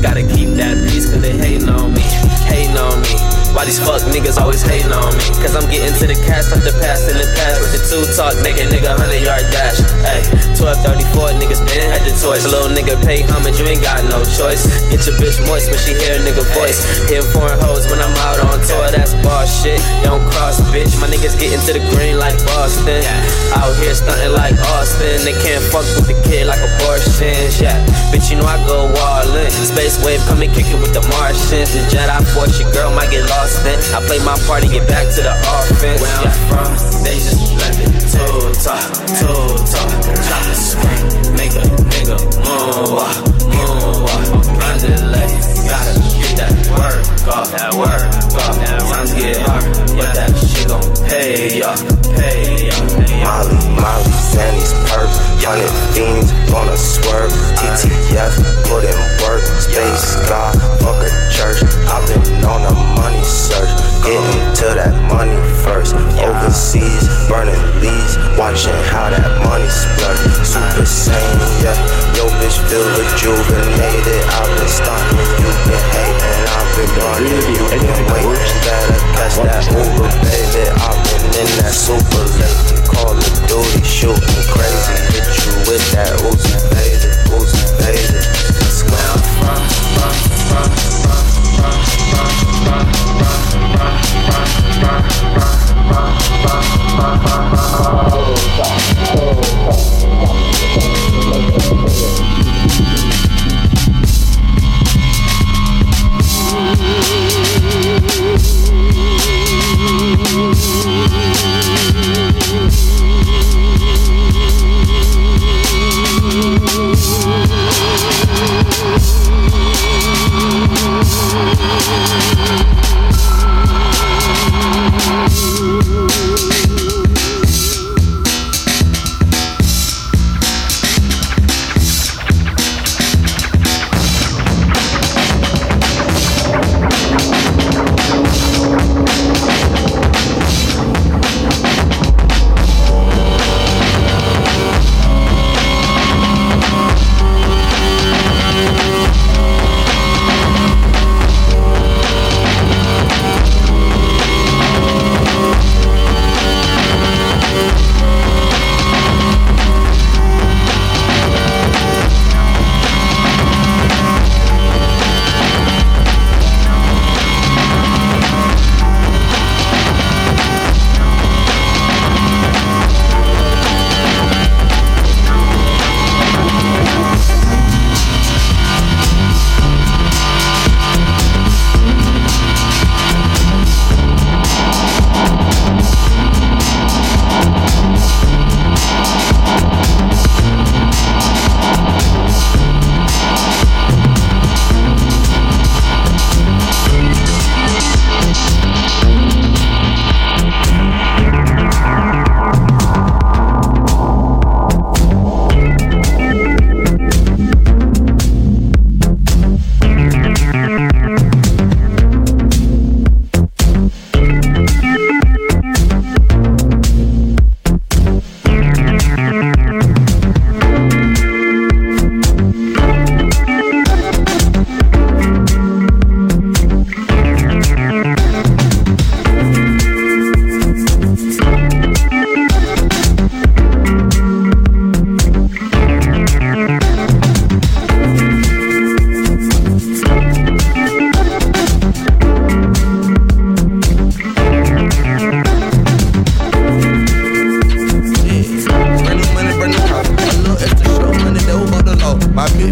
Gotta keep these fuck niggas always hating on me? Cause I'm getting to the cash, tuck the past in the past. With the two talk, make a nigga 100 yard dash. Hey, 1234 niggas been had the choice. A little nigga pay homage, you ain't got no choice. Get your bitch moist when she hear a nigga voice. Hitting foreign hoes when I'm out on tour, that's boss shit. Don't cross, bitch. My niggas getting to the green like Boston. Out here stunting like Austin. They can't fuck with the kid like abortions. Yeah, bitch, you know I go all in. Space wave, come and kick it with the Martians. The Jedi force, your girl might get lost lost. I play my part and get back to the offense. Where I'm from, they just let it toe talk, toe talk. Drop the screen, make a nigga move, move, underlay. Gotta get that work off, that work off. Times get hard, but that shit gon' pay off, pay off. Molly, Molly, Fanny's perk, hundred fiends wanna swerve. Uh. TTF, put in work, space God, fuck a church. I've been on a money search, getting to that money first. Overseas, burning leaves, watching how that money splurt. Super sane, yeah. Yo, bitch, feel rejuvenated. I've been stunting, you been hating, I've been running, you been waiting. Better catch that Uber, baby. I've been in that super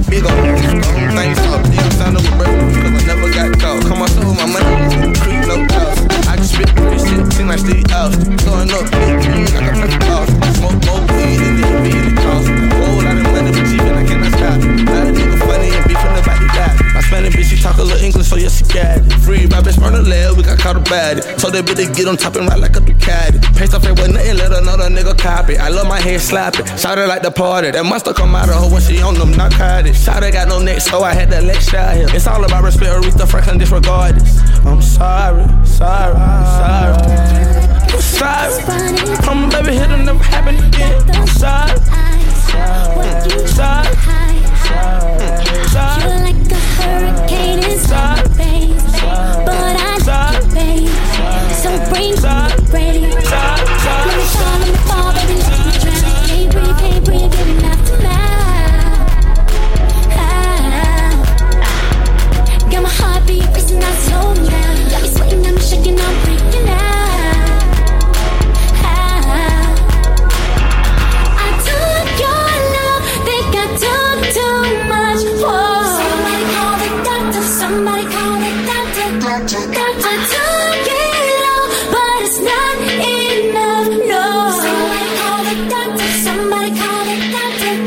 Big on her. Things up, damn, sound of with breath. Cause I never got caught. Come on, so my money. Creep no cops. I just spit this shit, seem like street out. Going up, So they better get on top and ride like a Ducati. Pace off it with nothing, let another nigga copy. I love my head slapping. Shout it like the party. That monster come out of her when she on them narcotics. Shout it got no neck, so I had to let shot him. It's all about respect, Aretha Franklin disregard this. I'm sorry, sorry, sorry. I'm sorry. I'm a baby, it'll never happen again. I'm sorry. Sorry. Sorry. Sorry. You're like a hurricane so bring it, ready.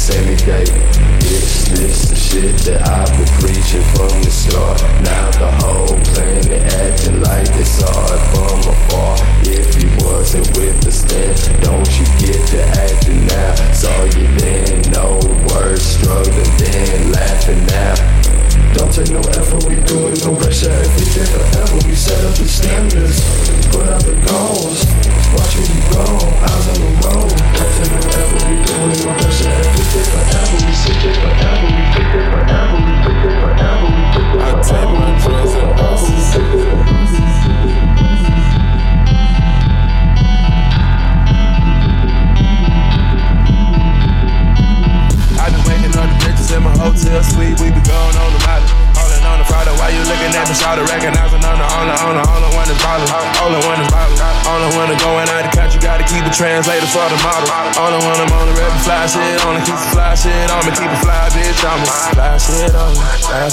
Sammy gate. This, this, the shit that I've been preaching from the start. Now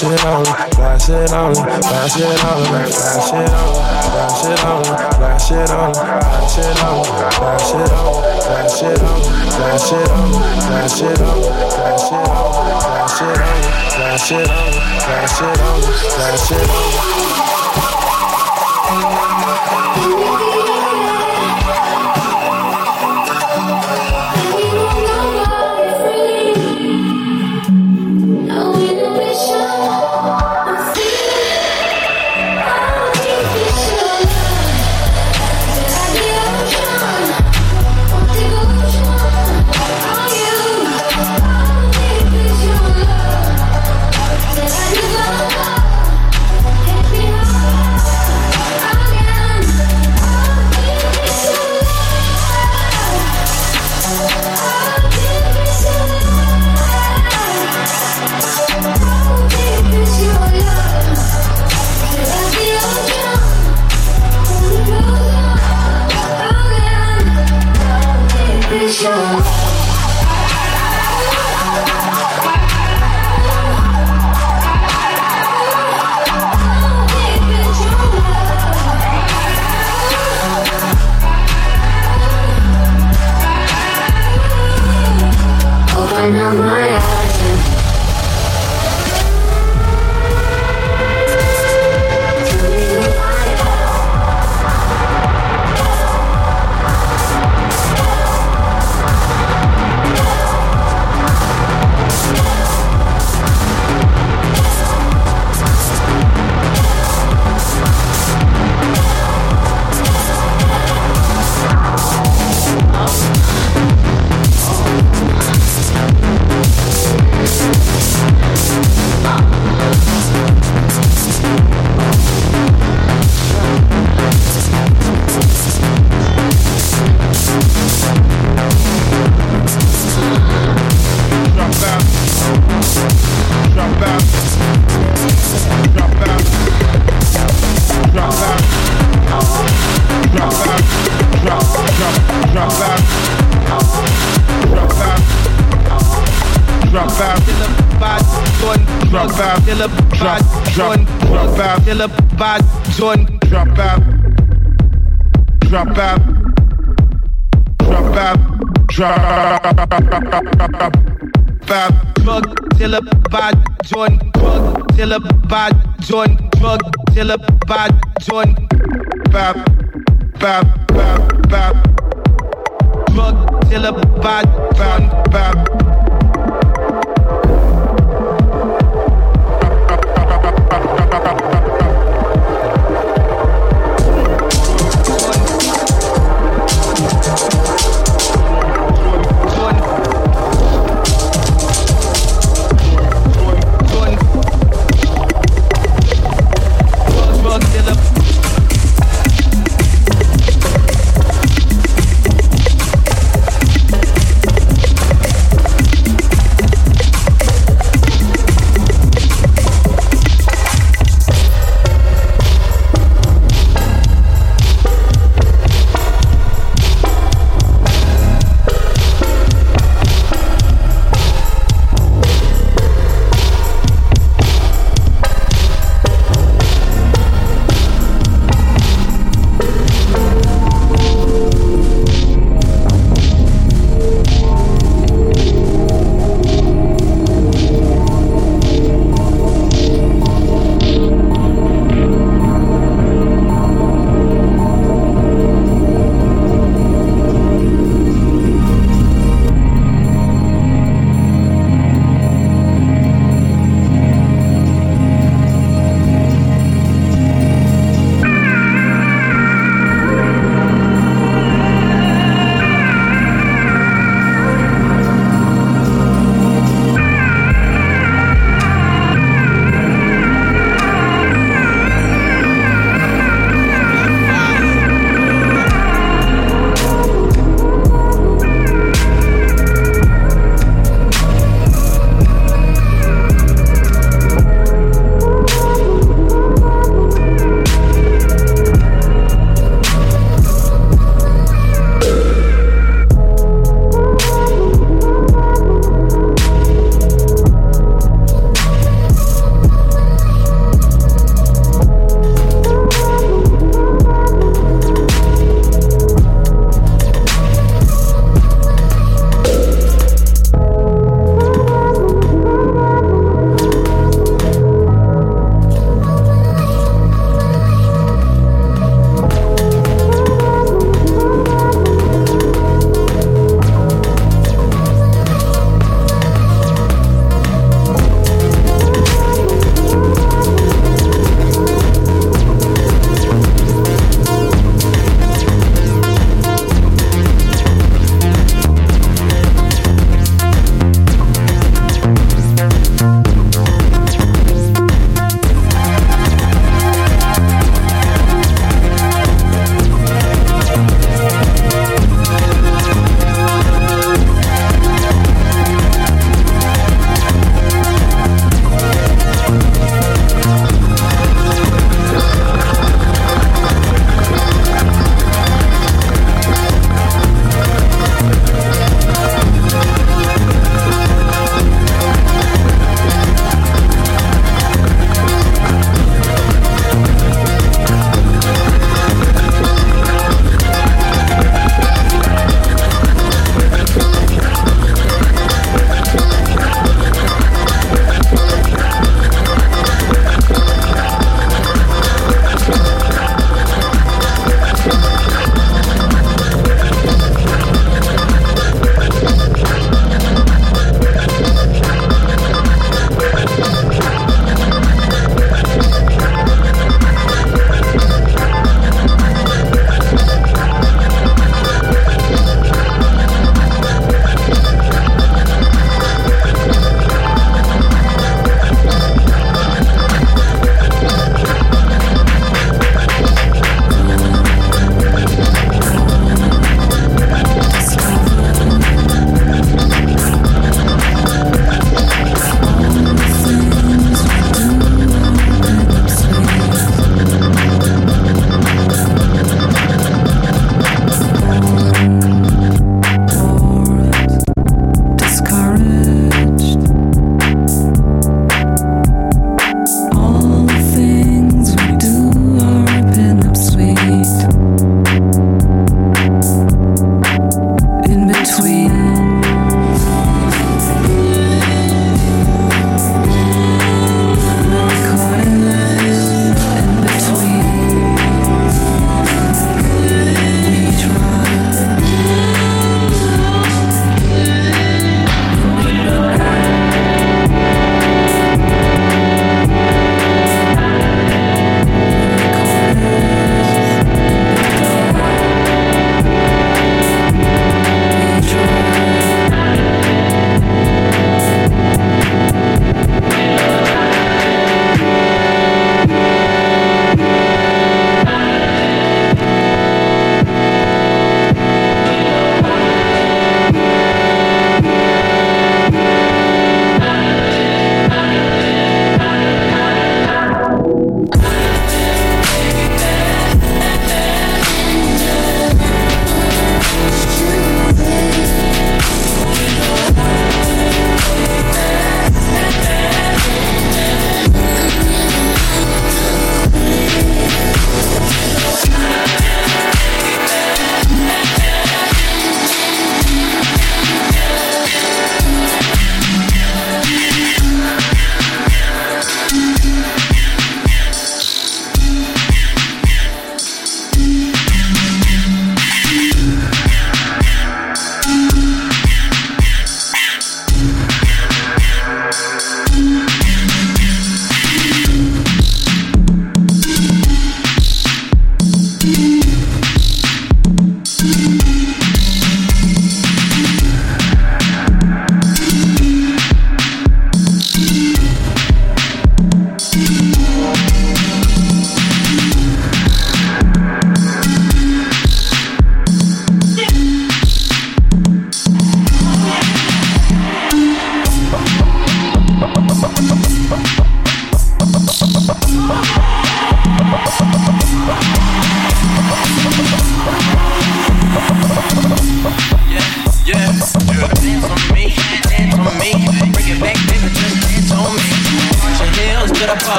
Flash it on, me. Flash it on, me. Flash it on, me. Flash it on, me. Flash it on, me. Flash it on, me. Flash it on, me. Flash it on, me. Flash it on, me. Flash it on, me. Flash it on, pass it on, pass it on, pass it on, pass it on, pass it on. by joint drug dealer by joint. Bap bap.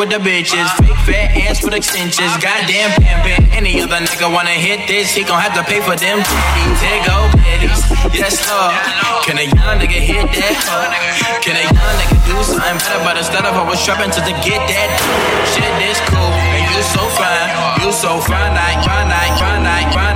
With the bitches. Fake fat ass with extensions. Goddamn pimpin'. Any other nigga wanna hit this, he gon' have to pay for them titties. There go bitties. Yes, Lord. Can a young nigga hit that? Can a young nigga do something better? But instead of I was to, to get that shit, this cool. And you so fine. You so fine, night, fine, night, fine, fine,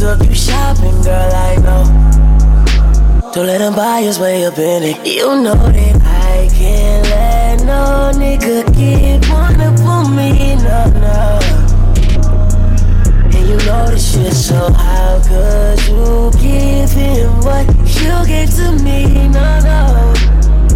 took you shopping, girl, I know. Don't let him buy his way up in it. You know that I can't let no nigga one up on me, in no, no. And you know this shit, so how could you give him what you gave to me, no, no.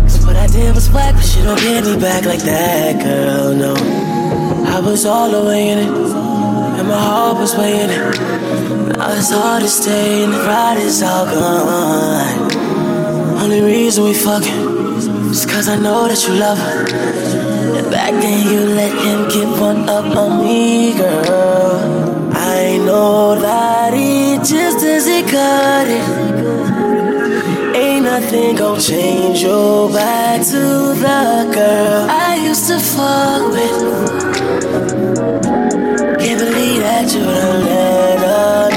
Cause what I did was whack, but you don't get me back like that, girl, no. I was all the way in it, and my heart was weighing it. Now it's hard to stay, and the ride is all gone. Only reason we fucking is cause I know that you love her. And back then you let him get one up on me, girl. I know that he just doesn't cut it. Nothing gon' change you back to the girl I used to fuck with. Can't believe that you done